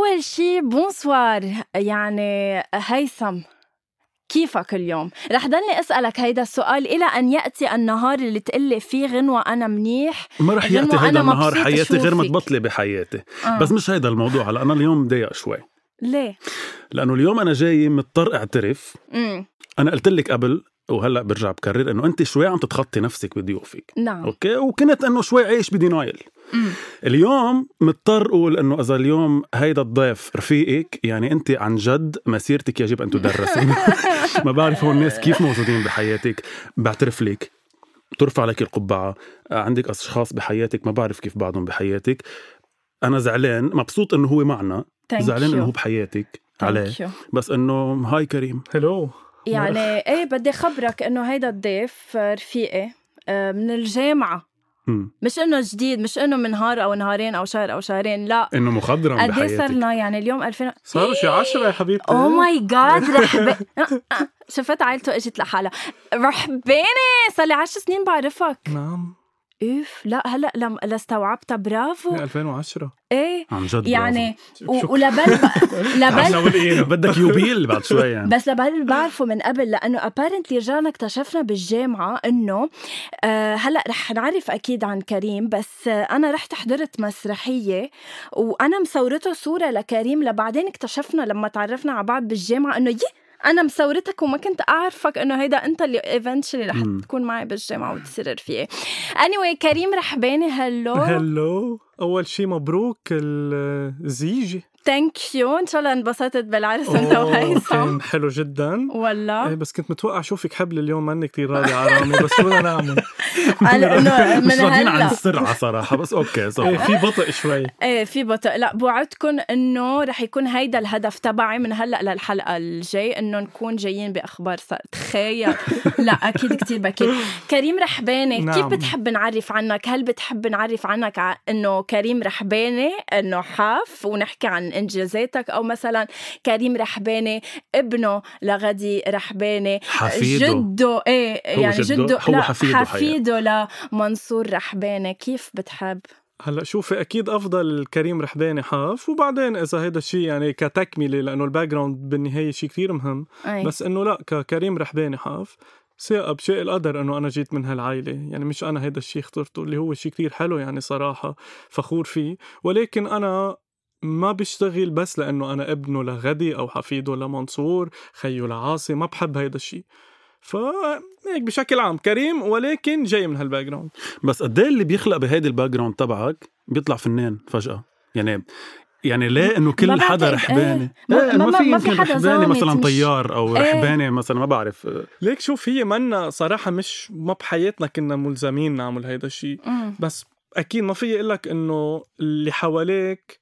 أول شي bonsoir يعني هيثم كيفك اليوم؟ رح ضلني أسألك هيدا السؤال إلى أن يأتي النهار اللي تقلي فيه غنوة أنا منيح ما رح يأتي هيدا النهار حياتي غير شوفك. متبطله بحياتي آه. بس مش هيدا الموضوع هلأ أنا اليوم مضايق شوي ليه؟ لأنه اليوم أنا جاي مضطر أعترف. امم أنا قلت لك قبل وهلأ برجع بكرر إنه أنت شوي عم تتخطي نفسك بضيوفك نعم. okay؟ وكنت إنه شوي عايش ب denial مم. اليوم مضطر أقول إنه إذا اليوم هيدا الضيف رفيقك يعني أنت عن جد مسيرتك يجب أن تدرس. ما بعرف هو الناس كيف موجودين بحياتك. بعترف لك. ترفع لك القبعة. عندك أشخاص بحياتك ما بعرف كيف بعضهم بحياتك. أنا زعلان. مبسوط إنه هو معنا. زعلان. إنه هو بحياتك. عليه. بس إنه هاي كريم. هلو يعني إيه بدي خبرك إنه هيدا الضيف رفيقي آه، من الجامعة. مم. مش إنه جديد مش إنه من نهار أو نهارين أو شهر أو شهرين لا. إنه مخضرم قد إيه صرنا يعني اليوم 2000 صاروا شي عشرة يا حبيبتي. أو ماي جاد رحبة شفت عائلته إجت لحالها. رحبانة صار لي 10 سنين بعرفك. نعم. اوف لا هلا لم لاستوعبتها برافو 2010 إيه عن جد يعني و-. ولبل لبل برافو. بدك يوبيل بعد شوي يعني بس لبل بعرفه من قبل لأنه ابارنتلي رجعنا اكتشفنا بالجامعة إنه آه هلا رح نعرف أكيد عن كريم بس آه أنا رحت حضرت مسرحية وأنا مصورته صورة لكريم لبعدين اكتشفنا لما تعرفنا على بعض بالجامعة إنه يي أنا مصورتك وما كنت أعرفك إنه هيدا أنت اللي ايفنشلي رح. تكون معي بالجامعة وتصير رفيقي anyway كريم رحباني هلو. هلو. أول شي مبروك الزيجة thank you إن شاء الله انبسطت بالعرس أنت وهيثم. حلو جدا. إيه ولا بس كنت متوقع أشوفك حبل اليوم ماني كتير راضي على رامي بس شو بدنا نعمل؟ قال إنه مش من راضيين عن السرعة صراحة بس okay إيه صح. في بطء شوي. إيه في بطء. لا بوعدكم إنه رح يكون هيدا الهدف تبعي من هلأ للحلقة الجاي إنه نكون جايين بأخبار تخيل. لا أكيد كتير بكير كريم رحباني كيف نعم. بتحب نعرف عنك؟ هل بتحب نعرف عنك إنه كريم رحباني إنه حاف ونحكي عن انجازاتك أو مثلا كريم رحباني ابنه لغدي رحباني حفيده. جده إيه هو يعني جده؟ جده هو لا حفيده حفيده لمنصور رحباني. كيف بتحب؟ هلأ شوفي أكيد أفضل كريم رحباني حاف وبعدين إذا هيدا الشيء يعني كتكملة لأنه ال background بالنهاية شيء كثير مهم. أي. بس إنه لأ ككريم رحباني حاف ثقة بشيء القدر إنه أنا جيت من هالعائلة. يعني مش أنا هيدا الشيء اخترته اللي هو شيء كتير حلو يعني صراحة فخور فيه. ولكن أنا ما بشتغل بس لأنه أنا ابنه لغدي أو حفيده لمنصور خيه لعاصي ما بحب هيدا الشيء ف هيك بشكل عام كريم ولكن جاي من هال background بس قد إيه اللي بيخلق بهيدي ال background تبعك بيطلع فنان فجأة يعني يعني ليه إنه كل حدا رحباني إيه. ما- إيه، ما- ما في ما في يمكن حدا رحباني مثلا مش- طيار أو إيه. رحباني مثلا ما بعرف ليك شوف هي منا صراحة مش ما بحياتنا كنا ملزمين نعمل هيدا الشيء. بس أكيد ما في لك إنه اللي حواليك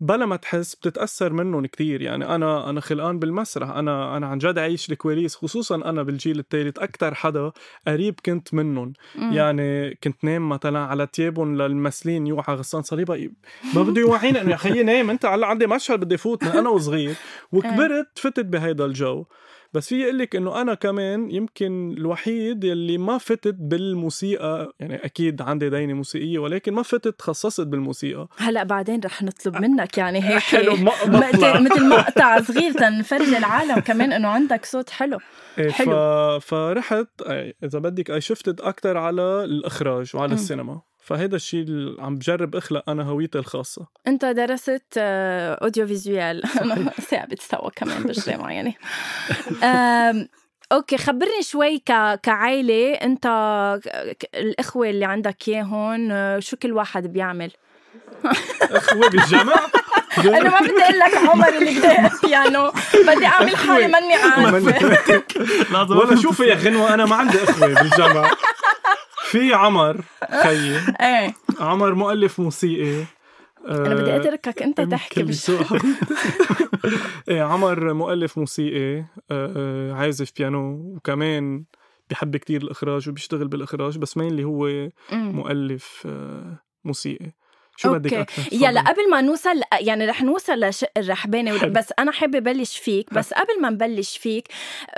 بلا ما تحس بتتأثر منهم كتير يعني أنا أنا خلقان بالمسرح. أنا أنا عن جد عايش الكواليس. خصوصا أنا بالجيل الثالث أكتر حدا قريب كنت منهم. يعني كنت نام مثلا على تيابهم للممثلين يوعى غسان صليبة. ما بده يوعيني انه يا خيي نام أنت هلا عندي مشهد بدي فوت من أنا وصغير. وكبرت فتت بهيدا الجو. بس في أقول لك إنه أنا كمان يمكن الوحيد يلي ما فتت بالموسيقى يعني أكيد عندي دينة موسيقية ولكن ما فتت تخصصت بالموسيقى هلأ بعدين رح نطلب منك يعني هيك حلو، م- مطلع. مثل مقطع صغير تنفرج العالم كمان إنه عندك صوت حلو إيه، حلو. ف... فرحت إيه، إذا بدك I shifted أكثر على الإخراج وعلى مم. السينما فهيدا الشيء اللي عم بجرب اخلق أنا هويتي الخاصة. انت درست audio visual أنا ثابت سوا كمان بالجامعة يعني. okay خبرني شوي ك... كعائله انت الإخوة اللي عندك إياهم آه، شو كل واحد بيعمل؟ إخوة بالجامعة؟ أنا ما بدي أقول لك عمر اللي بدي بيانو. بدي أعمل حالي ماني عارفه ولا شوف يا غنوة أنا ما عندي إخوة بالجامعة. في عمر خيي. إيه. عمر مؤلف موسيقي. أنا بدي أتركك أنت تحكي. سوء إيه عمر مؤلف موسيقي آه، آه، عازف بيانو وكمان بحب كتير الإخراج وبيشتغل بالإخراج بس مين هو مم. مؤلف آه، موسيقي. شو بدك okay. أكثر يلا. قبل ما نوصل يعني رح نوصل لشق الرحبانة حلو. بس أنا حابة بلش فيك بس قبل ما نبلش فيك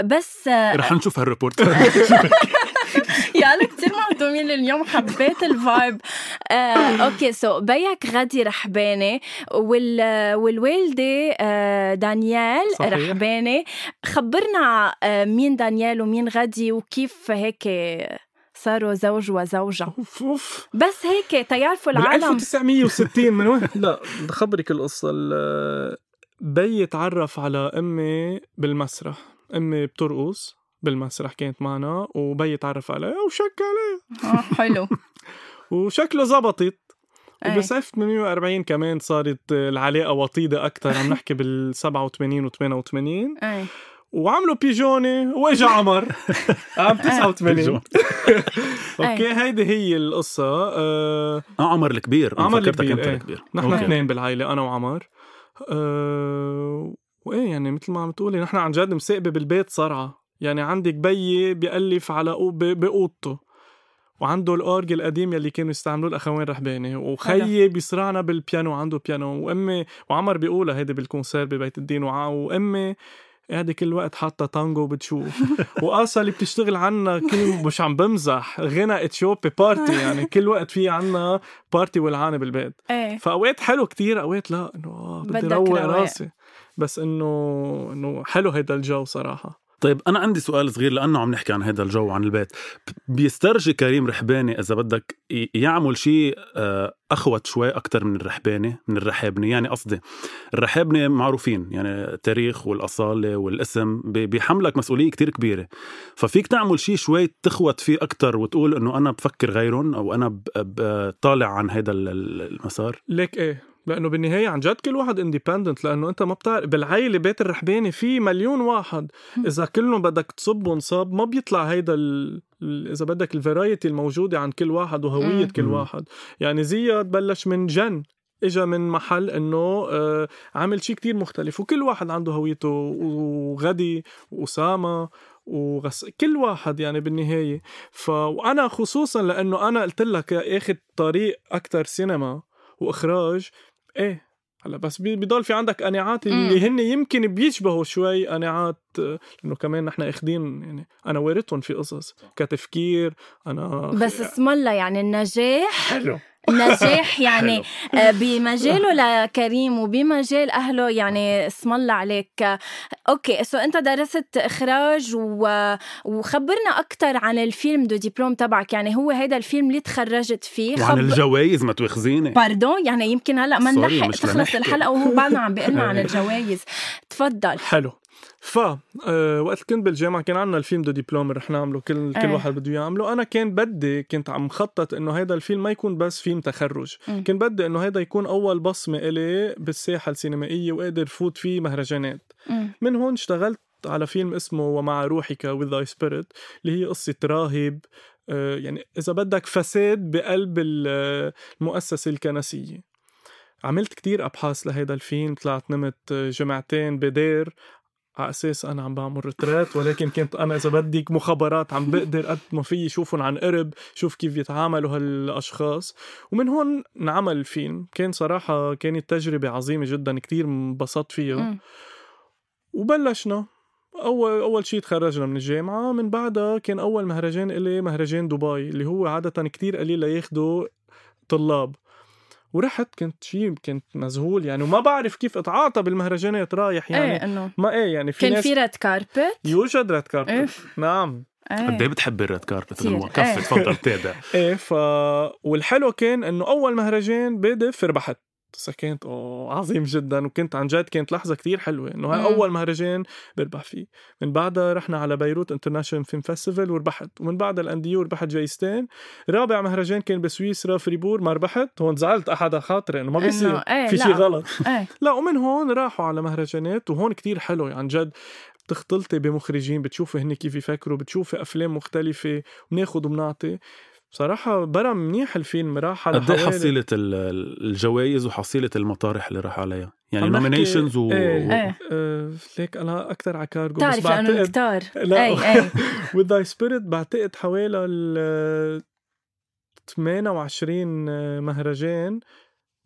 بس رح نشوف هال report يا أنا كثير مهضومين اليوم حبيت ال vibe آه، okay so بيك غادي رحبانة وال والوالدة آه، دانيال صحيح. رحبانة خبرنا آه، مين دانيال ومين غادي وكيف هيك صاروا زوج وزوجة. أوف أوف. بس هيك تيعرفوا بال العالم. 1960 من وين؟ لا بدي خبرك القصة ال- بيي تعرف على أمي بالمسرح. أمي بترقص بالمسرح كانت معنا وبيي تعرف عليها وشك عليها. آه، حلو. وشكله زبطت. إيه. وبس 1840 كمان صارت العلاقة وطيدة أكثر عم نحكي بال 87 و 88 إيه. وعملوا بيجوني وإجا عمر. عام 89 بيجون. أوكي هيدي هي القصة. آه آه عمر الكبير. عمر فكرتك الكبير، انت إيه. الكبير نحن أوكي. اثنين بالعائلة أنا وعمر. أه وإيه يعني مثل ما عم تقولي نحن عن جد مساقبة بالبيت صرعة. يعني عندك بيي بيألف على بأوضته. وعنده الأورج القديم يلي كانوا يستعملوه الأخوين رحباني. وخيي بيصرعنا بالبيانو عنده بيانو. وأمي وعمر بيقولها هيدي بالكونسير ببيت الدين وع- وأمي قاعدة كل وقت حاطة تانجو بتشوف. وقاسا اللي بتشتغل عنا كل مش عم بمزح. غنى اتشوبي بارتي يعني كل وقت في عنا بارتي ولعانة بالبيت. إيه. فأوقات حلو كتير أوقات لا إنه آه بدي روق. راسي. بس إنه إنه حلو هيدا الجو صراحة. طيب أنا عندي سؤال صغير لأنه عم نحكي عن هذا الجو عن البيت. بيسترجي كريم رحباني إذا بدك يعمل شيء آه، أخوت شوي أكثر من الرحباني من الرحابني. يعني قصدي الرحابني معروفين يعني التاريخ والأصالة والاسم بي- بيحملك مسؤولية كتير كبيرة. ففيك تعمل شيء شوي تخوت فيه أكثر وتقول إنه أنا بفكر غيرهم أو أنا طالع عن هذا ال- ال- المسار؟ ليك إيه؟ لأنه بالنهاية عن جد كل واحد independent لأنه أنت ما بتعرف بالعائله بيت الرحباني في مليون واحد إذا كلهم بدك تصب صاب ما بيطلع هيدا ال... إذا بدك ال variety الموجودة عند كل واحد وهوية مم. كل. واحد يعني زياد بلش من جن إجا من محل إنه آه عامل شيء كتير مختلف وكل واحد عنده هويته وغدي وأسامة وغس كل واحد يعني بالنهاية ف وأنا خصوصا لأنه أنا قلت لك اخذ طريق أكثر سينما وإخراج إيه هلا بس بضل في عندك قناعات اللي هن يمكن بيشبهوا شوي قناعات لأنه كمان نحن اخذين يعني أنا وارثهم في قصص كتفكير أنا بس اسم الله يعني النجاح حلو. نجاح يعني آه، بمجاله لكريم وبمجال أهله يعني اسم الله عليك. okay so أنت درست إخراج و... وخبرنا أكثر عن ال film de diplôme تبعك يعني هو هيدا الفيلم اللي تخرجت فيه. وعن الجوائز ما توخزيني pardon يعني يمكن هلأ ما نلحق تخلص لنحكي. الحلقة وهو بعدنا عم بيقلنا عن الجوائز. تفضل. حلو. ف آه وقت كنت بالجامعة كان عندنا ال film de diplôme اللي رح نعمله كل كل إيه. واحد بده يعمله أنا كان بدي كنت عم خطط إنه هيدا الفيلم ما يكون بس فيلم تخرج مم. كنت بدي إنه هيدا يكون أول بصمة إلي بالساحة السينمائية وقادر فوت فيه مهرجانات مم. من هون اشتغلت على فيلم اسمه ومع روحك with thy spirit اللي هي قصة راهب آه، يعني إذا بدك فساد بقلب ال- المؤسسة الكنسية عملت كتير أبحاث لهيدا الفيلم طلعت نمت جمعتين بدير على أساس أنا عم بعمل retraite ولكن كنت أنا إذا بدك مخابرات عم بقدر قد ما في شوفهم عن قرب شوف كيف يتعاملوا هالأشخاص. ومن هون انعمل الفيلم كان صراحة كانت تجربة عظيمة جدا كتير انبسطت فيها. وبلشنا. أول أول شيء تخرجنا من الجامعة. من بعدها كان أول مهرجان إلي مهرجان دبي اللي هو عادة كتير قليل لياخدوا طلاب. ورحت كنت شيء كنت مذهول يعني وما بعرف كيف أتعاطى بالمهرجانات رايح يعني. إيه إنه ما إيه يعني في كان ناس في red carpet يوجد red carpet إف. نعم. قد إيه إيه بتحب ال red carpet. غنوة كفي إيه. تفضل تابع إيه ف والحلو كان إنه أول مهرجان بدف ربحت فكانت اوه عظيم جدا وكنت عن جد كانت لحظة كتير حلوة إنه هاي. أول مهرجان بربح فيه. من بعدها رحنا على بيروت international film festival وربحت ومن بعدها الانديو ربحت جايزتين رابع مهرجان كان بسويسرا فريبور ما ربحت. هون زعلت أحد خاطري إنه ما بيصير إنه إيه، في. شيء غلط. إيه. لا ومن هون راحوا على مهرجانات وهون كتير حلو عن جد. بتختلطي بمخرجين بتشوفي هن كيف يفكروا بتشوفي أفلام مختلفة بناخد وبنعطي. بصراحة برم منيح الفيلم راح على قد حوالي حصيلة ال- الجوائز وحصيلة المطارح اللي راح عليها يعني nominations و إيه, إيه. آه ليك أنا أكثر على كارجو بتعرف لأنه بعتقد كتار لا. اي اي With Thy Spirit بعتقد حوالي ال 28 مهرجان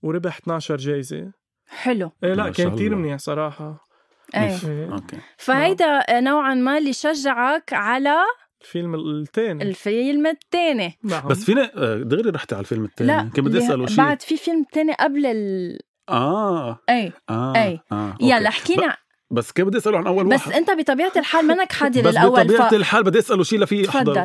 وربح 12 جايزة حلو إيه لا كان الله. منيح صراحة إيه. إيه. أوكي فهيدا نوعا ما اللي شجعك على الفيلم الثاني الفيلم الثاني بس فينا آه، دغري رحتي على الفيلم الثاني لا كان بدي أسأله شيء بعد في فيلم تاني قبل ال آه. أي آه أي. آه. يلا حكينا بس كان بدي أسأله عن أول بس واحد؟ أنت بطبيعة الحال منك حاضر بس الأول بطبيعة ف... الحال بدي أسأله شيء لفي أحضر.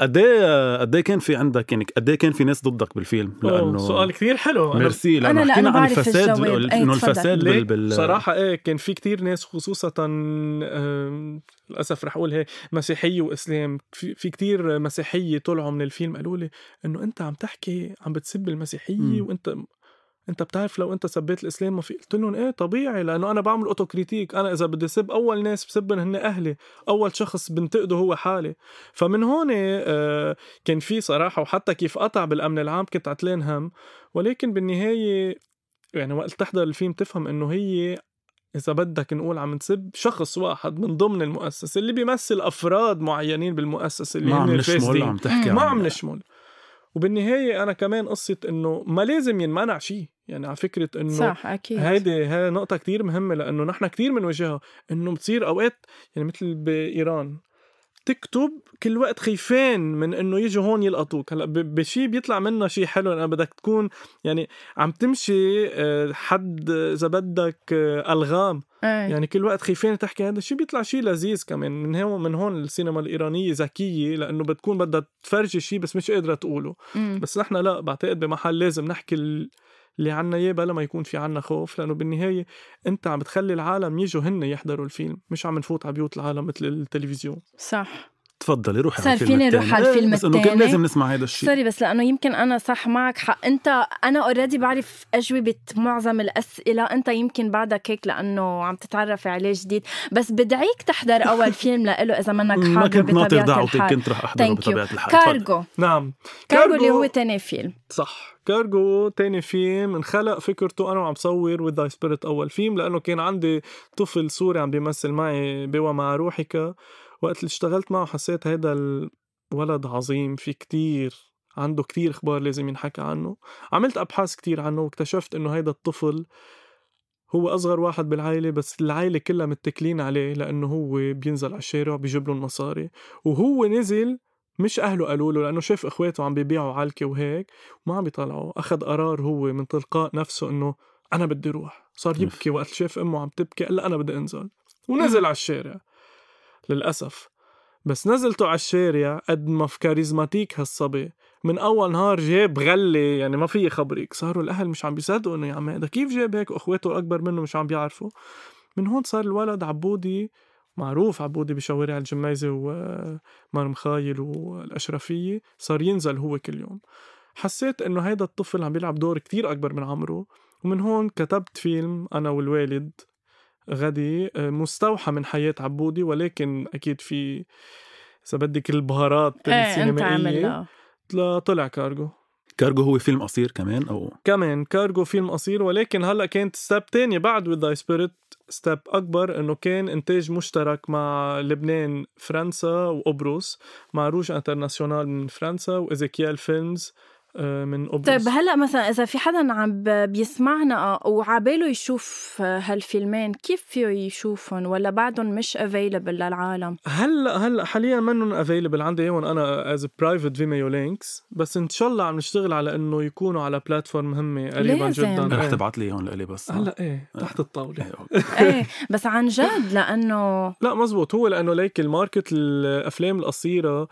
قد إيه قد إيه كان في عندك يعني قد إيه كان في ناس ضدك بالفيلم؟ أوه، لأنه سؤال كثير حلو. أنا ميرسي أنا لأنه لا، حكينا أنا عن الفساد أي، إنه. الفساد بال, بال... صراحة إيه كان في كتير ناس خصوصا آم، للأسف رح أقول هيك مسيحية وإسلام. في, في كتير مسيحية طلعوا من الفيلم قالوا لي إنه أنت عم تحكي عم بتسب المسيحية مم. وأنت أنت بتعرف لو أنت سبيت الإسلام ما في قلت لهم إيه؟ طبيعي لأنه أنا بعمل autocritique أنا إذا بدي سب أول ناس بسبن هن أهلي أول شخص بنتقده هو حالي. فمن هون آه كان في صراحة وحتى كيف قطع بالأمن العام كنت عتلان هم. ولكن بالنهاية يعني وقت تحضر الفيلم تفهم إنه هي إذا بدك نقول عم نسب شخص واحد من ضمن المؤسسة اللي بيمثل أفراد معينين بالمؤسسة اللي ما عم نشمل. عم تحكي ما عم نشمل. وبالنهاية أنا كمان قصة إنه ما لازم ينمنع شيء. يعني على فكرة إنه صح أكيد. هيدي هاي نقطة كتير مهمة لأنه نحن كتير بنواجهها إنه بتصير أوقات يعني مثل بإيران تكتب كل وقت خايفين من إنه يجوا هون يلقطوك. هلأ بشي بيطلع منه شيء حلو. لأنه بدك تكون يعني عم تمشي آه، حد إذا بدك آه، ألغام. إيه. يعني كل وقت خايفين تحكي هذا الشيء بيطلع شيء لذيذ كمان. من هون من هون السينما الإيرانية ذكية لأنه بتكون بدها تفرجي شيء بس مش قادرة تقوله. مم. بس نحن لا بعتقد بمحل لازم نحكي ال- اللي عنا إياه بلا ما يكون في عنا خوف. لأنه بالنهاية أنت عم بتخلي العالم يجوا هن يحضروا الفيلم مش عم نفوت على بيوت العالم مثل التلفزيون. صح. تفضلي روحي صار فيني. روح على إيه، الفيلم بس إنه كان. لازم نسمع هذا الشيء. sorry بس لأنه يمكن أنا صح معك حق. أنت أنا already بعرف أجوبة معظم الأسئلة. أنت يمكن بعدك هيك لأنه عم تتعرفي عليه جديد. بس بدعيك تحضر أول فيلم له إذا منك ما حاضر كنت ناطر دعوتك كنت رح أحضره Thank you. بطبيعة الحال. كارجو. نعم. كارجو اللي هو تاني فيلم. صح. كارجو تاني فيلم. انخلق فكرته أنا وعم صور With Thy Spirit أول فيلم لأنه كان عندي طفل سوري عم بيمثل معي بو ومع روحك وقت اللي اشتغلت معه حسيت هيدا الولد عظيم في كتير عنده كتير أخبار لازم ينحكى عنه. عملت أبحاث كتير عنه واكتشفت إنه هيدا الطفل هو أصغر واحد بالعائلة بس العائلة كلها متكلين عليه لأنه هو بينزل على الشارع بيجيب لهم مصاري. وهو نزل مش أهله قالوا له لأنه شاف إخواته عم بيبيعوا علكة وهيك وما عم بيطلعوا أخذ قرار هو من تلقاء نفسه إنه أنا بدي أروح صار يبكي وقت شاف أمه عم تبكي قال أنا بدي أنزل. ونزل على الشارع. للأسف. بس نزلته على الشارع قد ما في كاريزماتيك هالصبي. من أول نهار جاب غلة يعني ما في خبرك صاروا الأهل مش عم بيصدقوا انه يا عمي هذا كيف جاب هيك واخواته الاكبر منه مش عم بيعرفوا؟ من هون صار الولد عبودي معروف عبودي بشوارع الجميزة ومرم خايل والأشرفية صار ينزل هو كل يوم. حسيت إنه هيدا الطفل عم بيلعب دور كتير أكبر من عمره. ومن هون كتبت فيلم أنا والوالد غدي آه، مستوحى من حياة عبودي ولكن أكيد في إذا بدك البهارات إيه أنت السينمائية. لا طلع كارجو. كارجو هو فيلم قصير كمان أو كمان كارجو فيلم قصير ولكن هلأ كانت step تانية بعد With Thy Spirit step أكبر إنه كان إنتاج مشترك مع لبنان فرنسا وقبرص مع روج انترناسيونال من فرنسا وازيكيال فيلمز آه، من قبرص طيب هلا مثلا إذا في حدا عم بيسمعنا وعباله يشوف هالفيلمين كيف فيه يشوفهم؟ ولا بعدهم مش available للعالم؟ هلا هلا حاليا منهم available عندي اياهم أنا as private Vimeo links بس إن شاء الله عم نشتغل على إنه يكونوا على platform مهمة قريبا. جدا. رح إيه. تبعت لي اياهم لإلي بس. هلا إيه تحت الطاولة. إيه،. إيه بس عن جد لأنه لا مزبوط. هو لأنه ليك ال market الأفلام القصيرة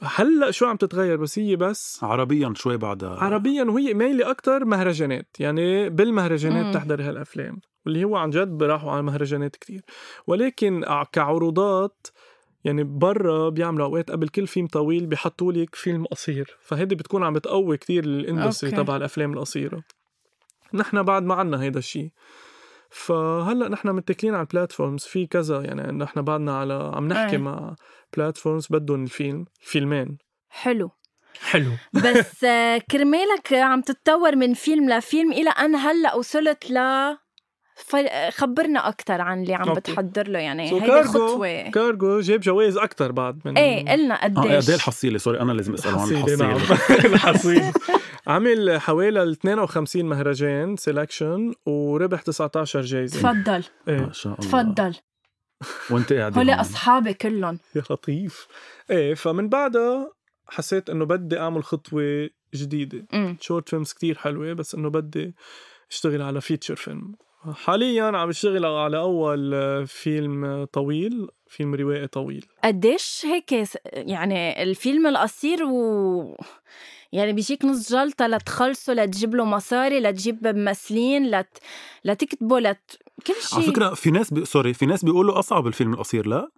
هلأ شو عم تتغير؟ بس هي بس عربيا شوي بعدها عربيا وهي ميلي أكثر مهرجانات يعني بالمهرجانات مم. تحضري هالأفلام واللي هو عن جد راحوا على مهرجانات كتير. ولكن كعروضات يعني برا بيعملوا أوقات قبل كل فيلم طويل بيحطوا لك فيلم قصير. فهيدي بتكون عم بتقوي كتير ال industry. تبع الأفلام القصيرة. نحن بعد ما عنا هيدا الشيء فهلأ نحن متكلين على ال platforms في كذا يعني نحن بعدنا على عم نحكي. مع platforms بدهم الفيلم فيلمين. حلو. حلو. بس آه، كرمالك عم تتطور من فيلم لفيلم إلى أن هلأ وصلت ل ف- خبرنا أكثر عن اللي عم. بتحضر له يعني So هيدي كارجو خطوة. كارجو جاب جوائز أكثر بعد من إيه قلنا قد قديش. إيه الحصيله sorry أنا لازم اسال عن الحصيلة. نعم. الحصيلة. عمل حوالي ال 52 مهرجان selection وربح 19 جايزة. تفضل. إيه. ما شاء الله. تفضل. وانت قاعدة هول. أصحابي كلهم. يا لطيف. إيه فمن بعدها حسيت إنه بدي أعمل خطوة جديدة. امم short films كتير حلوة بس إنه بدي أشتغل على feature film حاليا عم بشتغل على أول آه، فيلم طويل فيلم روائي طويل. قديش هيك يعني الفيلم القصير و يعني بيجيك نص جلطة لتخلصه لتجيب له مصاري لتجيب ممثلين لت... لتكتبه لت كل شيء على فكرة في ناس بي... sorry في ناس بيقولوا أصعب الفيلم القصير لا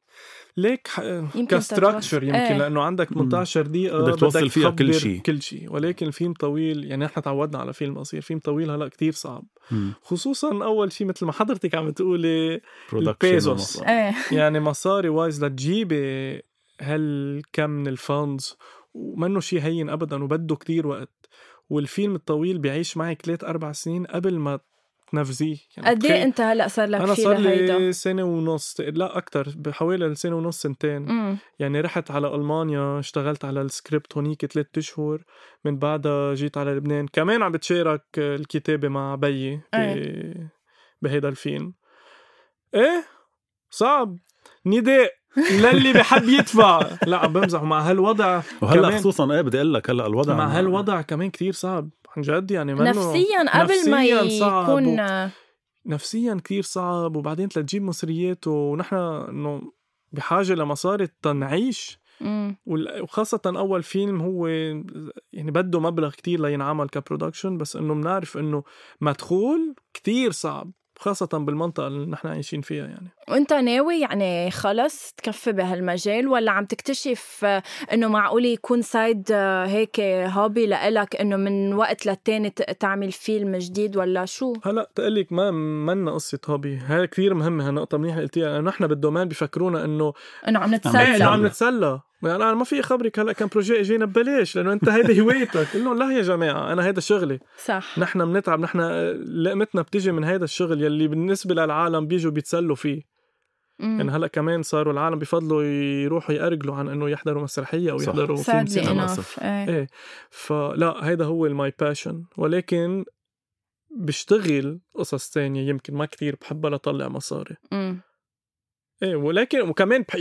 ليك ح... يمكن ك structure تتوصل- يمكن إيه. لأنه عندك 18 دقيقة بدك توصل فيها كل شيء. كل شيء ولكن الفيلم طويل يعني نحن تعودنا على فيلم قصير فيلم طويل هلأ كتير صعب مم. خصوصا أول شيء مثل ما حضرتك عم تقولي ال pesos. إيه يعني مصاري wise لتجيبي هالكم من ال funds ومنه شيء هين ابدا وبده كتير وقت والفيلم الطويل بيعيش معك ثلاث أربع سنين قبل ما تنفذيه يعني قد إيه أنت هلأ صار لك أنا صار لهيدا؟ لي سنة ونص لا أكثر بحوالي سنه ونص سنتين. امم يعني رحت على ألمانيا اشتغلت على السكريبت هونيك ثلاث أشهر. من بعدها جيت على لبنان. كمان عم بتشارك الكتابة مع بيي ب- بهيدا الفيلم. إيه؟ صعب. نداء للي بحب يدفع. لا عم بمزح. مع هالوضع وهلأ كمان- خصوصا إيه بدي أقول لك هلأ الوضع مع هالوضع كمان كتير صعب. عن جد يعني منه نفسيا قبل ما يكون نفسيا كتير صعب وبعدين تجيب مصريات ونحن إنه بحاجة لمصاري تنعيش. وخاصة أول فيلم هو يعني بده مبلغ كتير لينعمل كبرودكشن بس إنه بنعرف إنه مدخول كتير صعب. خاصة بالمنطقة اللي نحن عايشين فيها يعني. وأنت ناوي يعني خلص تكفي بهالمجال ولا عم تكتشف إنه معقول يكون side هيك hobby لإلك إنه من وقت للتاني تعمل فيلم جديد ولا شو؟ هلا تقلك ما منا قصة hobby هاي كثير مهمة هالنقطة منيحة قلتيها. لأنه نحن بال domaine بفكرونا إنه إنه عم نتسلى. لا عم نتسلى. يعني أنا ما في اخبرك هلا كان projet إجينا ببلاش لأنه أنت هيدي هوايتك. قل لهم لا يا جماعة أنا هيدا شغلي. صح. نحن بنتعب نحن لقمتنا بتيجي من هيدا الشغل يلي بالنسبة للعالم بيجوا بيتسلوا فيه. مم. يعني هلأ كمان صاروا العالم بفضلوا يروحوا يأرجلوا عن إنه يحضروا مسرحية أو صح. يحضروا فيلم سينما إيه. إيه. فلا هيدا هو ال my passion ولكن بشتغل قصص تانية يمكن ما كتير بحبها لطلع مصاري. مم. إيه ولكن وكمان بح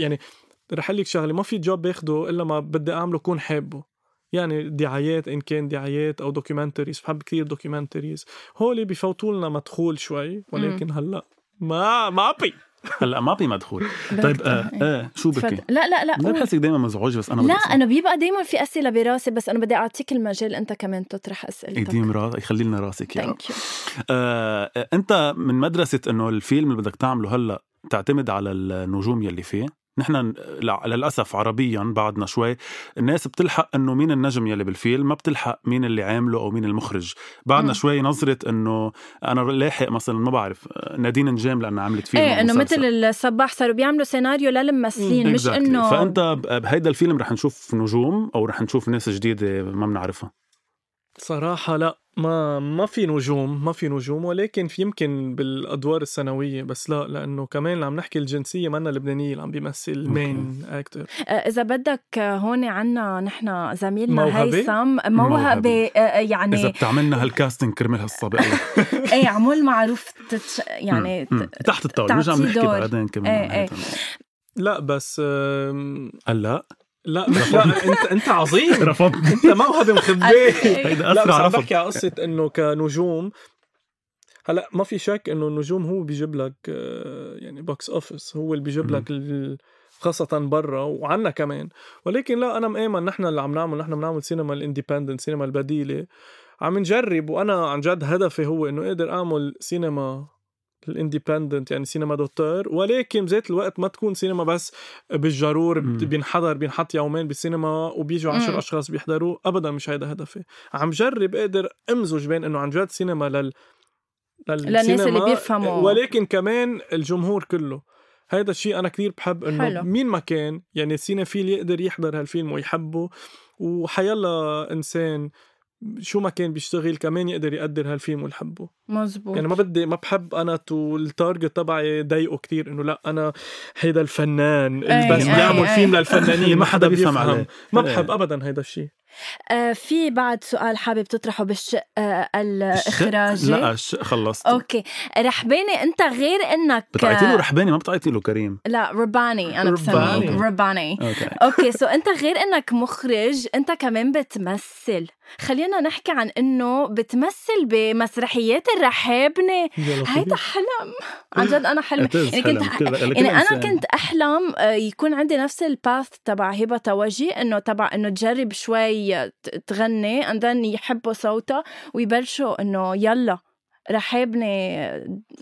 رح لك شغلة ما في job باخده إلا ما بدي أعمله كون حابه. يعني دعايات إن كان دعايات أو documentaries بحب كثير documentaries هولي بفوتوا لنا مدخول شوي ولكن هلأ ما ما بي هلأ ما في مدخول. طيب آه إيه شو بكي؟ لا لا لا لا قول. بحسك دائما مزعوجه بس أنا لا أسأل. أنا بيبقى دايما في أسئلة براسي بس أنا بدي أعطيك المجال أنت كمان تطرح أسئلتك. يديم راسك يخلي لنا راسك يا رب. thank you آه، أنت من مدرسة إنه الفيلم اللي بدك تعمله هلأ تعتمد على النجوم يلي فيه؟ نحن للأسف عربيا بعدنا شوي الناس بتلحق إنه مين النجم يلي بالفيلم ما بتلحق مين اللي عامله أو مين المخرج بعدنا مم. شوي نظرة إنه أنا لاحق مثلا ما بعرف نادين نجام لأنها عملت فيلم إيه إنه. مثل الصباح صاروا بيعملوا سيناريو للممثلين مش. إنه فأنت ب- بهيدا الفيلم رح نشوف نجوم أو رح نشوف ناس جديدة ما بنعرفها صراحة لا ما ما في نجوم ما في نجوم ولكن في يمكن بالأدوار الثانويه بس لا لأنه كمان اللي عم نحكي الجنسية منا لبنانية اللي عم بيمثل مين أكتر إذا بدك هون عنا نحن زميلنا موهبة؟ هيثم موهبة موهبة. آه، اذا يعني بتعملنا هال casting كرمال هالصبي الله. إيه عمول معروف touch... يعني. تحت الطاولة مش عم تعطيه نحكي دور. بعدين كمان إيه، إيه. لا بس هلأ لا مش لا انت انت عظيم. رفضت انت موهبة مخبية. هيدا لا بس أسرع عم رفض. بحكي على قصة إنه كنجوم هلا ما في شك إنه النجوم هو بيجيب لك آه، يعني box office هو اللي بيجيب. لك خاصة برا وعنا كمان. ولكن لا أنا مآمن نحن اللي عم نعمل نحن بنعمل سينما ال independent سينما البديلة. عم نجرب وأنا عن جد هدفي هو إنه أقدر أعمل سينما ال independent يعني cinéma d'auteur ولكن بذات الوقت ما تكون سينما بس بالجرور. بينحضر بينحط يومين بالسينما وبيجوا عشر مم. أشخاص بيحضروا ابدا مش هيدا هدفي عم جرب أقدر أمزج بين إنه عن جد سينما لل للناس اللي للسينما، بيفهموا. ولكن كمان الجمهور كله هيدا الشيء أنا كثير بحب إنه حلو. مين ما كان يعني ال cinéphile يقدر يحضر هالفيلم ويحبه وحيلا إنسان شو ما كان بيشتغل كمان يقدر يقدر هالفيلم ويحبه مزبوط يعني ما بدي ما بحب أنا تو ال target تبعي ضيقه كتير إنه لا أنا هيدا الفنان اللي أي، بس أي، بيعمل أي. فيلم للفنانين اللي ما حدا بيفهم عليه. ما إيه. بحب ابدا هيدا الشيء في بعد سؤال حابب تطرحه بالشق آه الإخراجي. لا ش- خلصت. okay. رحباني أنت غير إنك بتعيطي له رحباني ما بتعيطي له كريم. لا رباني أنا. بسميك رباني. okay. okay so أنت غير إنك مخرج أنت كمان بتمثل. خلينا نحكي عن إنه بتمثل بمسرحيات الرحابنه هيدا حلم. عن جد أنا حلم. It is يعني كنت يعني أنا. كنت أحلم آه، يكون عندي نفس ال path تبع هبة توجي إنه تبع إنه تجرب شوي ت- تغني and يحبوا صوتها ويبلشوا إنه يلا رحابني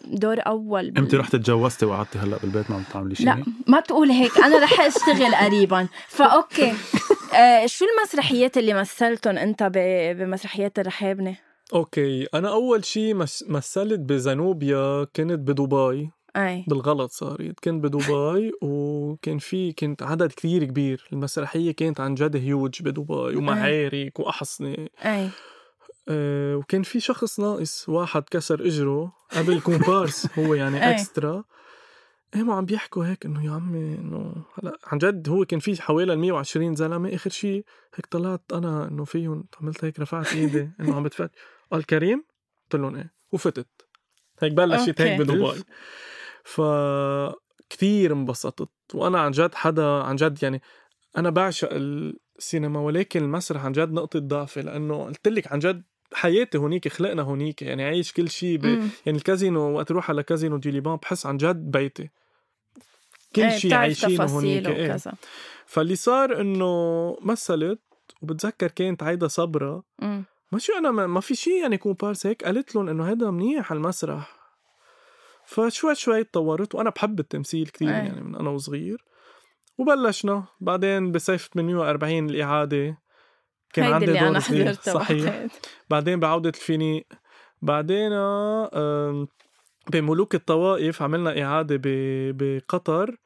دور أول بال- إمتى رحت تجوزتي وقعدتي هلأ بالبيت؟ ما عم تعملي شيء لا ما تقول هيك أنا رح أشتغل قريبا. ف okay. آه شو المسرحيات اللي مثلتهم أنت ب- بمسرحيات الرحابنه okay أنا أول شيء مس- مثلت بزانوبيا كنت بدبي. أي. بالغلط صارت كنت بدبي وكان في كنت عدد كثير كبير. المسرحية كانت عن جد هيوج بدبي ومعارك وأحصنة. أي. أه وكان في شخص ناقص واحد كسر إجره قبل كومبارس هو يعني أي. اكسترا قاموا عم بيحكوا هيك إنه يا عمي إنه هلا عن جد هو كان في حوالي 120 زلمة. آخر شيء هيك طلعت أنا إنه فيهم عملت هيك رفعت إيدي إنه عم بتفت قال كريم؟ قلت لهم إيه. وفتت. هيك بلشت هيك. بدبي. ف كثير انبسطت. وأنا عن جد حدا عن جد يعني أنا بعشق السينما ولكن المسرح عن جد نقطة ضعفي لأنه قلت لك عن جد حياتي هونيك خلقنا هونيك يعني عايش كل شيء ب... يعني الكازينو وقت أروح على كازينو دي ليبان بحس عن جد بيتي. كل إيه، شيء عايشينه هونيك إيه. وكذا. فاللي صار إنه مثلت وبتذكر كانت عايدة صبرا. ما شو أنا ما, ما في شيء يعني كومبارس هيك قالت لهم إنه هذا منيح على المسرح. فشوي شوي تطورت وأنا بحب التمثيل كثير أي. يعني من أنا وصغير. وبلشنا. بعدين بصيف 840 الاعاده كان عندي اللي دور صغير صحيح. بعدين بعودة الفينيق بعدين آم، بملوك الطوائف عملنا إعادة ب- بقطر. آه،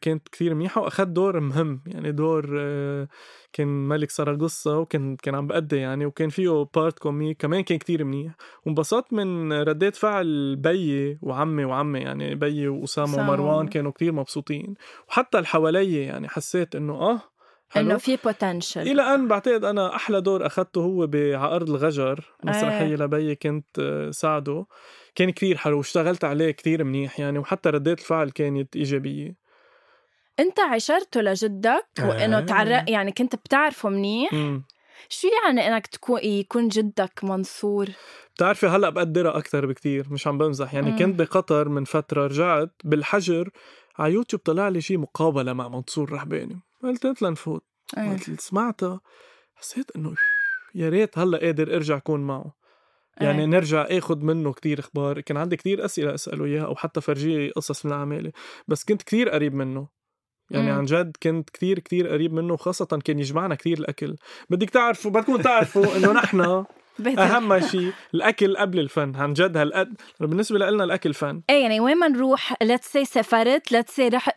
كانت كثير منيحة وأخذت دور مهم يعني دور آه، كان ملك سراغوسا وكان كان عم بأدي يعني وكان فيه part comique كمان كان كتير منيح وانبسطت من ردات فعل بيي وعمي وعمي يعني بيي وأسامة أسامة. ومروان كانوا كتير مبسوطين وحتى اللي حوالي يعني حسيت إنه آه حلو. انه في بوتنشل إلى أن بعتقد أنا أحلى دور اخذته هو بعقرض الغجر مسرحية إيه. لبي كنت آه، ساعده كان كتير حلو واشتغلت عليه كتير منيح يعني وحتى ردات الفعل كانت إيجابية انت عشرته لجدك وإنه آه. تعرق يعني كنت بتعرفه منيح. امم شو يعني إنك تكون يكون جدك منصور؟ بتعرفي هلأ بقدرها أكثر بكتير مش عم بمزح. يعني مم. كنت بقطر من فترة رجعت بالحجر على يوتيوب طلع لي شيء مقابلة مع منصور رحباني قلت قلت لنفوت. إيه. قلت سمعتها. حسيت إنه يا ريت هلأ قادر أرجع أكون معه. يعني إيه. نرجع آخذ منه كتير إخبار. كان عندي كتير أسئلة أسأله إياها أو حتى فرجيه قصص من أعمالي. بس كنت كتير قريب منه. يعني مم. عن جد كنت كتير كتير قريب منه وخاصة كان يجمعنا كتير الأكل. بدك تعرفوا بدكم تعرفوا إنه نحن أهم شيء الأكل قبل الفن. عن جد هالقد بالنسبة لنا الأكل فن. إيه يعني وين ما نروح let's say سافرت let's say رح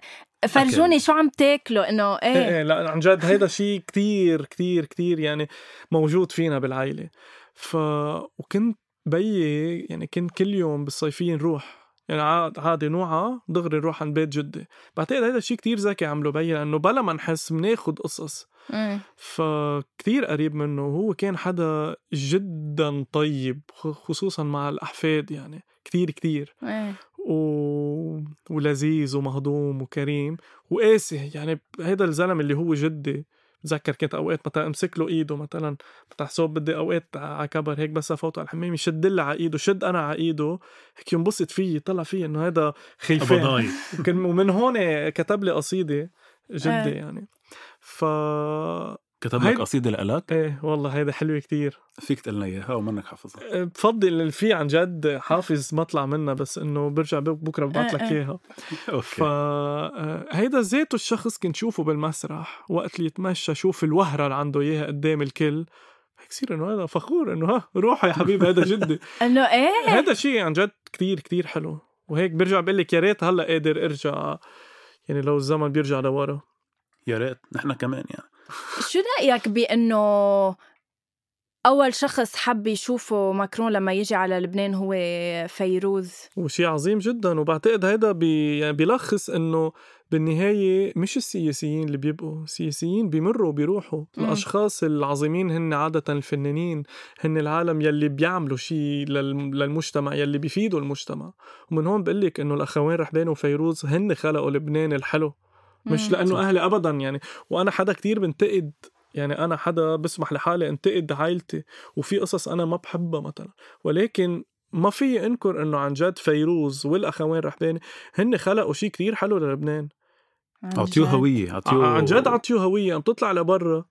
فرجوني شو عم تاكلوا؟ إنه إيه. إيه إيه لا عن جد هيدا شيء كتير كتير كتير يعني موجود فينا بالعائلة. ف وكنت بيي يعني كنت كل يوم بالصيفية نروح يعني عادي نوعى دغري نروح عند بيت جدي. بعتقد هذا الشيء كتير ذكي عمله بيي لأنه بلا ما نحس بناخد قصص. مم. فكتير قريب منه وهو كان حدا جدا طيب خصوصا مع الأحفاد يعني. كتير كتير. إيه. و... ولذيذ ومهضوم وكريم. وقاسي يعني هيدا الزلمة اللي هو جدي بتذكر كنت أوقات مثلا أمسك له إيده مثلا بتحسب بدي أوقات على كبر هيك بس افوت على الحمام يشد لي على إيده شد أنا على إيده هيك ينبسط فيي طلع فيي إنه هذا خيفان. ومن هون كتب لي قصيدة جدي إيه. يعني. ف كتب لك هيد- قصيدة لإلك. إيه والله هيدا حلوة كتير. فيك تقول لنا اياها ومنك حافظها بفضل اللي في عن جد حافظ ما طلع منها بس إنه برجع بكرة ببعت لك إيه، إيه. إياها. okay. فهيدا ذاته الشخص كنت شوفه بالمسرح وقت اللي يتمشى شوف الوهرة اللي عنده إياها قدام الكل. هيك يصير إنه هذا فخور إنه ها روح يا حبيبي هذا جدي. إنه إيه. هذا شيء عن جد كتير كتير حلو. وهيك برجع بقول لك يا ريت هلأ قادر أرجع يعني لو الزمن بيرجع لورا. يا ريت نحن كمان يعني. شو رأيك بأنه أول شخص حب يشوفه ماكرون لما يجي على لبنان هو فيروز؟ وشيء عظيم جدا. وبعتقد هيدا بي يعني بيلخص إنه بالنهاية مش السياسيين اللي بيبقوا السياسيين بيمروا وبيروحوا. مم. الأشخاص العظيمين هن عادة الفنانين هن العالم يلي بيعملوا شيء لل- للمجتمع يلي بيفيدوا المجتمع. ومن هون بقول لك انه الأخوين رحبان وفيروز هن خلقوا لبنان الحلو. مش مم. لأنه أهلي أبدا يعني. وأنا حدا كتير بنتقد يعني أنا حدا بسمح لحالي انتقد عائلتي وفي قصص أنا ما بحبها مثلا. ولكن ما في أنكر إنه عن جد فيروز والأخوين رحباني هن خلقوا شيء كتير حلو للبنان. أعطيوه. هوية أعطيوه عن جد عطيو هوية عم تطلع لبرا.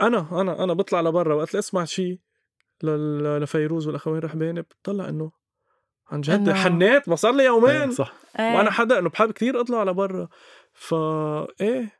أنا أنا أنا بطلع لبرا. وقت أسمع شيء لل- لفيروز والأخوين رحباني بتطلع إنه عن جد حنيت ما صار لي يومين. إيه، صح. إيه. وأنا حدا إنه بحب كتير أطلع لبرا. فا إيه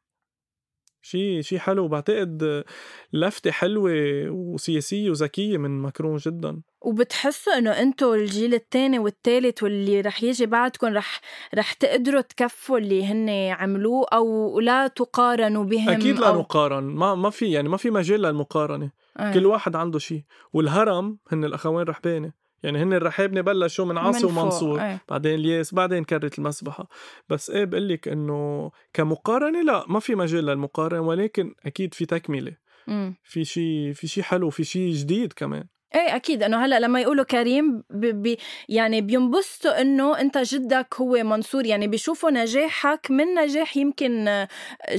شيء شيء حلو. بعتقد لفتة حلوة وسياسية وذكية من ماكرون جدا. وبتحسوا إنه أنتم الجيل الثاني والثالث واللي رح يجي بعدكم رح رح تقدروا تكفوا اللي هن عملوه أو لا تقارنوا بهم أكيد لا أو... نقارن. ما ما في يعني ما في مجال للمقارنة. إيه. كل واحد عنده شيء والهرم هن الاخوين رحباني يعني هن الرحابنه بلشوا من عاصي من. ومنصور إيه. بعدين الياس بعدين كرت المسبحة بس إيه بقول لك إنه كمقارنة لا ما في مجال للمقارنة ولكن أكيد في تكملة مم. في شيء في شيء حلو في شيء جديد كمان إيه أكيد. إنه هلأ لما يقولوا كريم بي بي يعني بينبسطوا إنه أنت جدك هو منصور. يعني بيشوفوا نجاحك من نجاح يمكن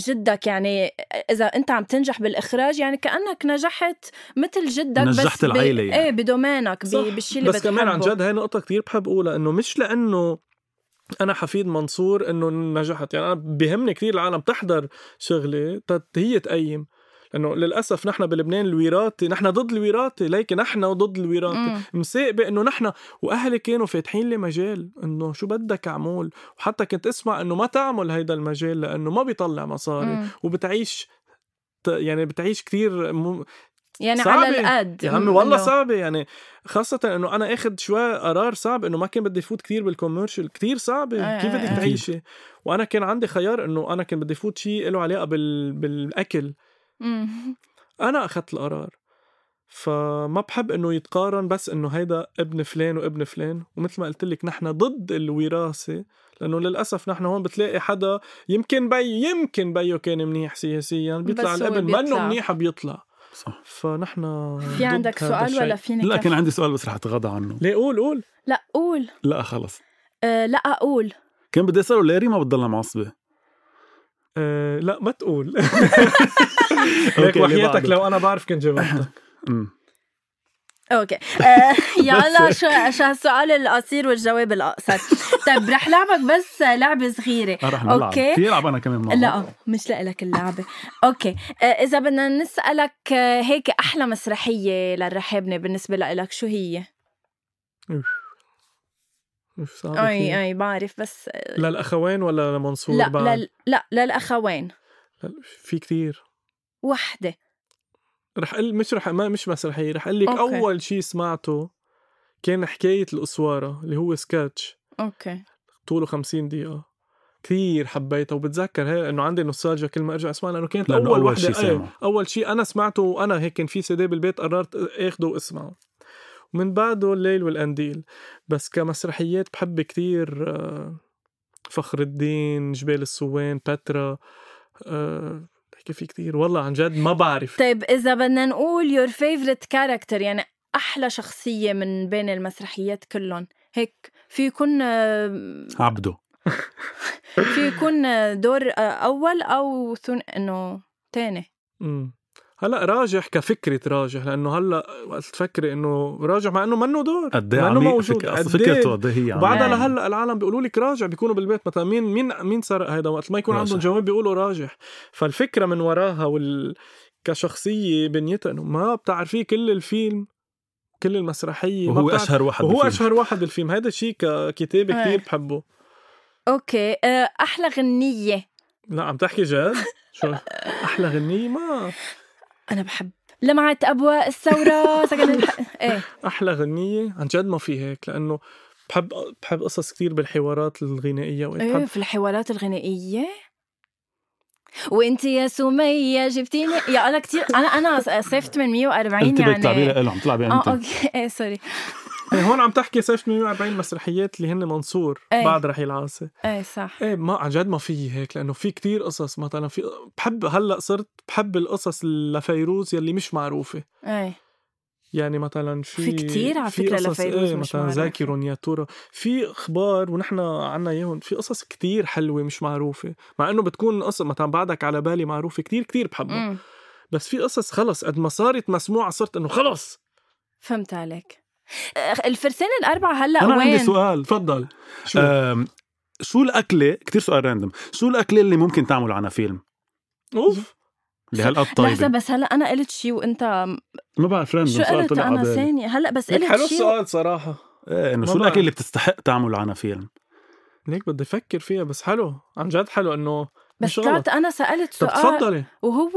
جدك. يعني إذا أنت عم تنجح بالإخراج يعني كأنك نجحت مثل جدك بس نجحت ب- العيلة يعني. إيه بدومينك بالشيء اللي بس كمان عن بتحبه. جد هاي نقطة كتير بحب أقولها. إنه مش لأنه أنا حفيد منصور إنه نجحت. يعني أنا بيهمني كتير العالم تحضر شغلي هي تقيم. لأنه للأسف نحن بلبنان الوراثة نحن ضد الوراثة لكن نحن ضد الوراثة مم. مساقبة إنه نحن وأهلي كانوا فاتحين لي مجال إنه شو بدك أعمل وحتى كنت أسمع إنه ما تعمل هيدا المجال لأنه ما بيطلع مصاري مم. وبتعيش يعني بتعيش كتير م- يعني صعبة. على القد يا عمي والله صعبة يعني خاصة إنه أنا آخذ شوي قرار صعب إنه ما كان بدي فوت كتير بال commercial كتير صعبة آه، كيف آه، بدك آه. تعيشي وأنا كان عندي خيار إنه أنا كان بدي فوت شيء له علاقة بال... بالأكل. أنا اخذت القرار. فما بحب إنه يتقارن بس إنه هيدا ابن فلان وابن فلان. ومثل ما قلت لك نحن ضد الوراثة لأنه للأسف نحن هون بتلاقي حدا يمكن بي يمكن بيو كان منيح سياسيا بيطلع الابن. منه. منيح بيطلع. صح. فنحن في عندك سؤال ولا فيني لا كان عندي سؤال بس رح أتغاضى عنه. ليه؟ قول قول. لا قول. لا خلص. آه لا أقول. كان بدي أسأله ليه ريما بتضلها معصبة. أه لا ما تقول ليك وحياتك. لو أنا بعرف كنت جاوبتك. okay آه يلا شو شو هالسؤال القصير والجواب الأقصر طيب رح لعبك بس لعبة صغيرة آه، رح نلعب okay. في العب أنا كمان. لا مش لك اللعبة okay آه إذا بدنا نسألك آه، هيك أحلى مسرحية للرحابنة بالنسبة لك شو هي؟ كتير. أي بعرف بس آه، للاخوين ولا لمنصور لا بعد؟ لا لا في كتير. وحدة رح قل مش رح ما مش مسرحيه رح أقول لك. أول شيء سمعته كان حكاية الأسوارة اللي هو سكتش okay. طوله 50 دقيقة. كثير حبيتها. وبتذكر هي إنه عندي نوستالجيا كل ما أرجع أسمعها لأنه كانت لأنه أول, أول وحدة. شي إيه سامعه. أول شيء أنا سمعته وأنا هيك كان في سي دي بالبيت قررت أخده وأسمعه. ومن بعده الليل والقنديل. بس كمسرحيات بحب كتير آه، فخر الدين جبال الصوان بترا أه بحكي في كتير. والله عن جد ما بعرف. طيب إذا بدنا نقول your favorite character يعني أحلى شخصية من بين المسرحيات كلهم هيك في يكون آه، عبده. في يكون دور آه، أول أو ثن إنه تاني. مم. هلا راجح كفكرة راجح لأنه هلا وقت تفكري إنه راجح مع إنه منه دور قد إيه موجود. فك... أصل قد إيه؟ فكرته قد إيه هي وبعدها عميقة. إيه. لهلأ العالم بيقولوا لك راجع بيكونوا بالبيت مثلا مين مين مين سرق هيدا وقت ما يكون راجح. عندهم جواب بيقولوا راجح فالفكرة من وراها وال كشخصية بنيتها إنه ما بتعرفيه كل الفيلم كل المسرحية وهو أشهر واحد وهو بالفيلم. أشهر واحد بالفيلم هذا الشيء ككتابة إيه. كثير بحبه أوكي آه، أحلى غنية لا عم تحكي جد شو أحلى غنية ما أنا بحب. لمعت ابواء الثورة. سكن الح... إيه. أحلى غنية. عن جد ما في هيك لأنه بحب بحب قصص كثير بالحوارات الغنائية وهيك إيه بحب في الحوارات الغنائية. وإنت يا سمية جبتيني. يا أنا كثير أنا أنا صفت من 140 انت بدك يعني. تعبيرها له عم تلعبي آه انت أوكي. إيه سوري. هون عم تحكي صيف 140 مسرحيات اللي هن منصور إيه. بعد رحيل عاصي إيه صح. إيه ما عن جد ما في هيك لأنه في كتير قصص. مثلا في بحب هلأ صرت بحب القصص لفيروز يلي مش معروفة. إيه. يعني مثلا في في كتير على قصص لفيروز إيه مثلا. ذاكر يا ترى في أخبار ونحن عنا إياهم في قصص كتير حلوة مش معروفة. مع إنه بتكون قصة مثلا بعدك على بالي معروفة كتير كتير بحبها. بس في قصص خلص قد ما صارت مسموعة صرت إنه خلص. فهمت عليك. الفرسان الأربعة هلا أنا وين؟ عندي سؤال تفضل. شو؟ أم، شو الأكلة كتير سؤال random شو الأكلة اللي ممكن تعمل عنها فيلم؟ أوف. اللي هالقد لحظه طيبة؟ بس هلا أنا قلت شيء وأنت ما بعرف random شو سؤال قلت؟ أنا. ثانية. هلا بس قلت حلو شيء السؤال صراحة. إيه إنه شو. الأكلة اللي بتستحق تعمل عنها فيلم؟ ليك بدي أفكر فيها بس حلو. عن جد حلو إنه بس طلعت أنا سألت سؤال تفضلي وهو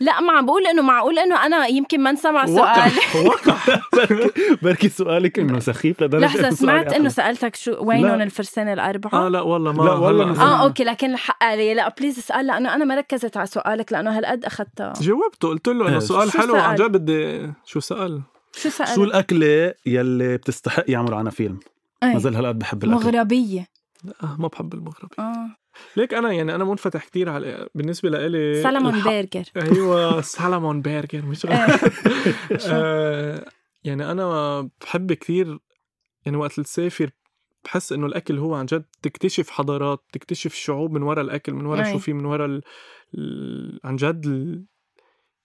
لا ما عم بقول إنه معقول إنه أنا يمكن ما انسمع سؤالي وقع بركي, بركي سؤالك إنه سخيف لدرجة لحظة إنه سمعت إنه. سألتك شو وينهم. الفرسان الأربعة؟ آه لا والله ما لا والله آه okay لكن الحق علي. لا please اسأل لأنه أنا ما ركزت على سؤالك لأنه هالقد اخذتها جاوبته قلت له إنه إيه. سؤال حلو. عن؟ جد بدي شو سأل؟ شو سألت؟ شو الأكلة يلي بتستحق يعمل عنها فيلم؟ أي. ما زال هالقد بحب الأكل. مغربية. لا ما بحب المغربي. آه. ليك أنا يعني أنا منفتح كتير على بالنسبة لإلي سلمون الح- برجر أيوه salmon burger مش إيه. آه يعني أنا بحب كثير يعني وقت تسافر بحس إنه الأكل هو عن جد تكتشف حضارات تكتشف الشعوب من وراء الأكل من وراء. شو في من وراء ال... ال... عن جد ال...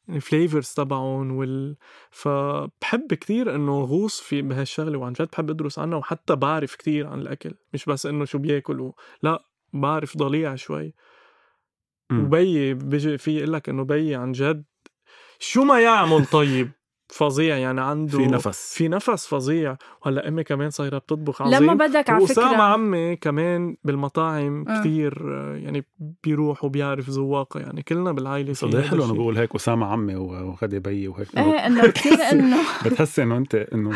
ال flavors تبعهم وال فبحب كتير إنه غوص في بهالشغلة وعن جد بحب أدرس عنها وحتى بعرف كتير عن الأكل مش بس إنه شو بياكل و... لا بعرف ضليع شوي مم. وبي بيجي في يقول لك إنه بي عن جد شو ما يعمل طيب فظيع يعني عنده في نفس في نفس فظيع وهلأ أمي كمان صايرة بتطبخ عظيم لما بدك على وأسامة فكرة عمي كمان بالمطاعم. كتير آه، يعني بيروح وبيعرف ذواقه يعني كلنا بالعائلة هذا حلو إنه. بقول هيك أسامة عمي وغدي بيي وهيك إيه إنه كثير إنه بتحس إنه أنت إنه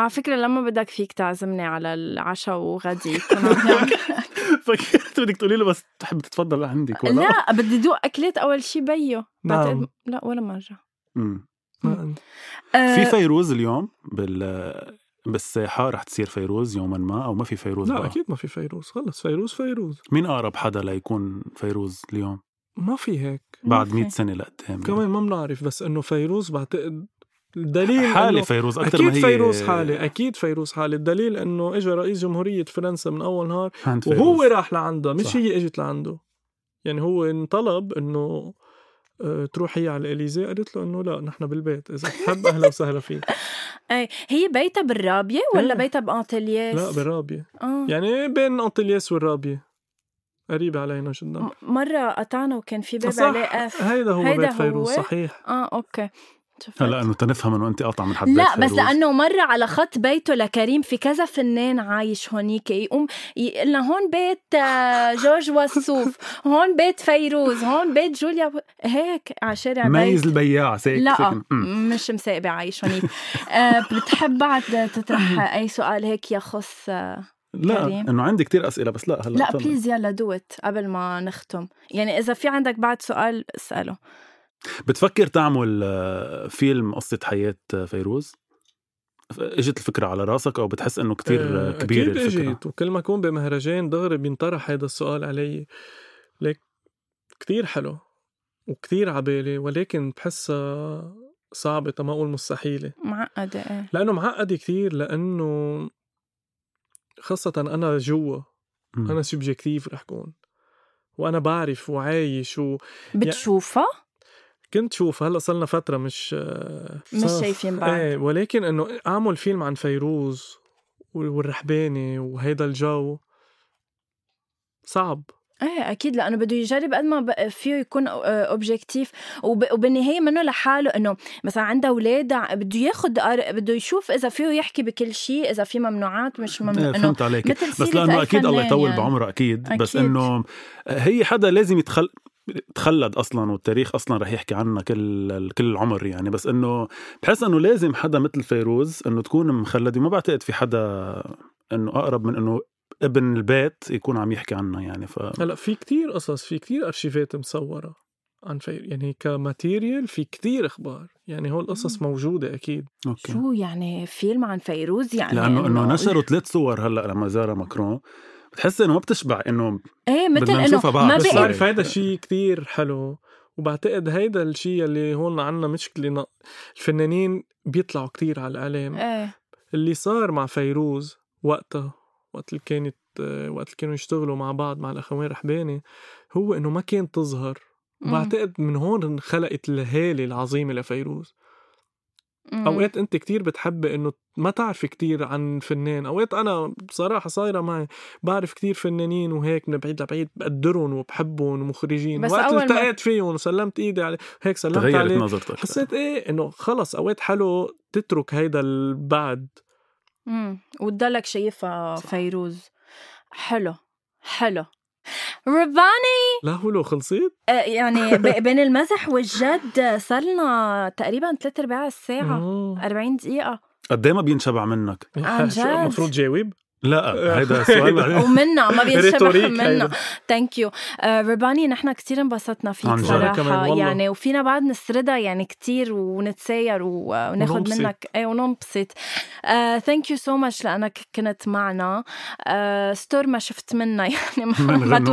على فكرة لما بدك فيك تعزمني على العشاء وغدي كمان يعني. فكرت بدك تقولي له بس تحب تتفضل عندك ولا لا بدي دوق أكلات أول شيء بيو نعم. بعتقد- لا ولا مرة مم. ما- آه، في فيروز اليوم بال بالساحة رح تصير فيروز يوما ما أو ما في فيروز لا بقى. أكيد ما في فيروز خلص فيروز فيروز مين أقرب حدا ليكون فيروز اليوم ما في هيك بعد ما 100 في. سنة لقدام كمان ما بنعرف بس إنه فيروز بعتقد الدليل حالة إنه- فيروز أكثر أكيد ما هي فيروز حالة أكيد فيروز حالة الدليل إنه اجى رئيس جمهورية فرنسا من أول نهار. وهو راح لعندها مش صح. هي إجت لعنده يعني هو انطلب إنه آه، تروح هي على الاليزي قالت له إنه لا نحن بالبيت إذا بتحب أهلا وسهلا فيك إيه هي بيتها بالرابية ولا إيه. بيتها بأنطلياس؟ لا بالرابية آه يعني بين أنطلياس والرابية قريبة علينا جدا مرة قطعنا وكان في باب عليه أف هيدا هو هيدا بيت فيروز هو؟ صحيح آه okay شفت. هلا إنه تنفهم إنه أنت قاطع من حد لا بس. لأنه مرة على خط بيته لكريم في كذا فنان عايش هونيك يقوم يقول هون بيت آه، جورج وسوف هون بيت فيروز هون بيت جوليا هيك على شارع ميز البياع ساك لا ساكن. أمم. مش مساقبة عايش هونيك آه، بتحب بعد تطرح أي سؤال هيك يخص آه، لا. إنه عندي كتير أسئلة بس لا هلأ لا. بليز يلا دوت قبل ما نختم يعني إذا في عندك بعد سؤال اسأله بتفكر تعمل آه، فيلم قصة حياة آه، فيروز؟ إجت الفكرة على راسك أو بتحس إنه كتير آه، كبيره أكيد الفكرة؟ إجت وكل ما أكون بمهرجان دغري بينطرح هذا السؤال علي. ليك كتير حلو وكتير عبالي ولكن بحسها صعبة ما أقول مستحيلة. معقدة إيه؟ لأنه معقد كتير لأنه خاصة أنا جوا مم. أنا subjective رح كون وأنا بعرف وعايش وكنت بتشوفها؟ شوف هلأ صلنا فترة مش آه، مش شايفين بعد. إيه ولكن إنه أعمل فيلم عن فيروز والرحباني وهيدا الجو صعب إيه أكيد لأنه بده يجرب قد ما فيه يكون اوبجيكتيف وبالنهاية منه لحاله إنه مثلا عنده أولاد بده ياخذ بده يشوف إذا فيه يحكي بكل شيء إذا في ممنوعات مش إيه، ممنوع إنه فهمت عليك بس لأنه أكيد الله يطول يعني. بعمره أكيد, بس أكيد. إنه هي حدا لازم يتخل تخلد أصلا والتاريخ أصلا رح يحكي عنها كل كل العمر يعني. بس إنه بحس إنه لازم حدا مثل فيروز إنه تكون مخلده وما بعتقد في حدا إنه أقرب من إنه ابن البيت يكون عم يحكي عنها يعني. ف هلأ في كتير قصص في كتير أرشيفات مصورة عن فير يعني ك material في كتير أخبار. يعني هول القصص موجودة أكيد. okay. شو يعني فيلم عن فيروز؟ يعني لأنه إنه نشروا ثلاث صور هلأ لما زارها ماكرون. بتحس إنه ما بتشبع إنه إيه مثل بدنا إنه. ما بس بعرف هيدا الشيء كتير حلو وبعتقد هيدا الشيء اللي هون عنا مشكلة ن- الفنانين بيطلعوا كتير على الإعلام إيه اللي صار مع فيروز وقتها وقت اللي كانت وقت اللي كانوا يشتغلوا مع بعض مع الأخوين رحباني هو إنه ما كان تظهر مم. وبعتقد من هون انخلقت الهالة العظيمة لفيروز. أوقات أنت كتير بتحبي إنه ما تعرفي كتير عن فنان. أوقات أنا بصراحة صايرة معي بعرف كتير فنانين وهيك من بعيد لبعيد بقدرهم وبحبهم ومخرجين. بس وقت أول ما- التقيت فيهم وسلمت إيدي عليه هيك سلمت تغيرت عليه. نظرتك. حسيت إيه إنه خلص أوقات حلو تترك هيدا البعد. امم وتضلك شايفها فيروز. حلو حلو. رباني. لا هو خلصت؟ آه، يعني بين المزح والجد صار لنا تقريبا ثلاث أرباع الساعة. مم. 40 دقيقة. قد إيه ما بينشبع منك. عن جد؟ المفروض جاوب؟ لا هيدا بعدين. ومنا ما بينشبع rhetoric منا. thank you رباني نحن كثير انبسطنا فيك والله. يعني وفينا بعد نسردها يعني كثير ونتساير وناخذ. منك اي وننبسط thank you so much لأنك كنت معنا uh, ستور ما شفت منا يعني ما, جد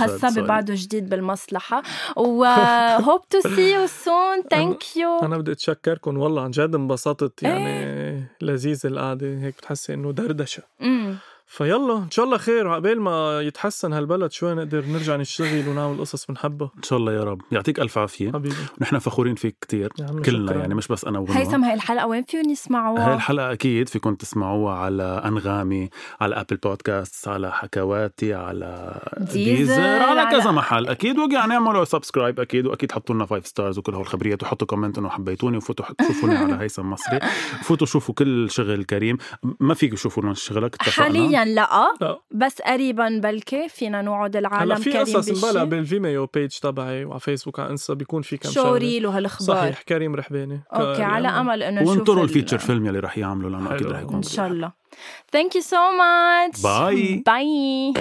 هالصبي. بعده جديد بالمصلحة و hope to see you soon thank you أنا بدي أتشكركم والله عن جد انبسطت يعني لذيذ القعدة هيك بتحسي إنه دردشة 嗯。فيلا إن شاء الله خير. وعقبال ما يتحسن هالبلد شوي نقدر نرجع نشتغل ونعمل قصص بنحبها. إن شاء الله يا رب. يعطيك ألف عافية. حبيبي. نحن فخورين فيك عمي كلنا شكراً. يعني مش بس أنا وغنوة هيثم هاي الحلقة وين فيهم هاي يسمعوها؟ الحلقة أكيد فيكم تسمعوها على أنغامي على أبل بودكاست على حكواتي على teaser، على على- كذا محل. أكيد ويعني اعملوا subscribe أكيد وأكيد حطوا لنا five stars وكل هالخبريات وحطوا comment إنه حبيتوني وفوتوا شوفوني على هيثم مصري. فوتوا شوفوا كل شغل كريم. ما فيك تشوفوا لنا شغلك اتفقنا حاليا لا. لا. بس قريبا بلكي فينا نوعد العالم هلا في كريم قصص مبلا بال Vimeo page تبعي وعلى فيسبوك على انستا بيكون في كم show reel وهالأخبار. صحيح كريم رحباني. okay على أمل إنه نشوف وانطروا ال- ال feature فيلم يلي رح يعملوا لأنه أكيد حلو. رح يكون إن شاء الله. ثانك يو سو ماتش باي. باي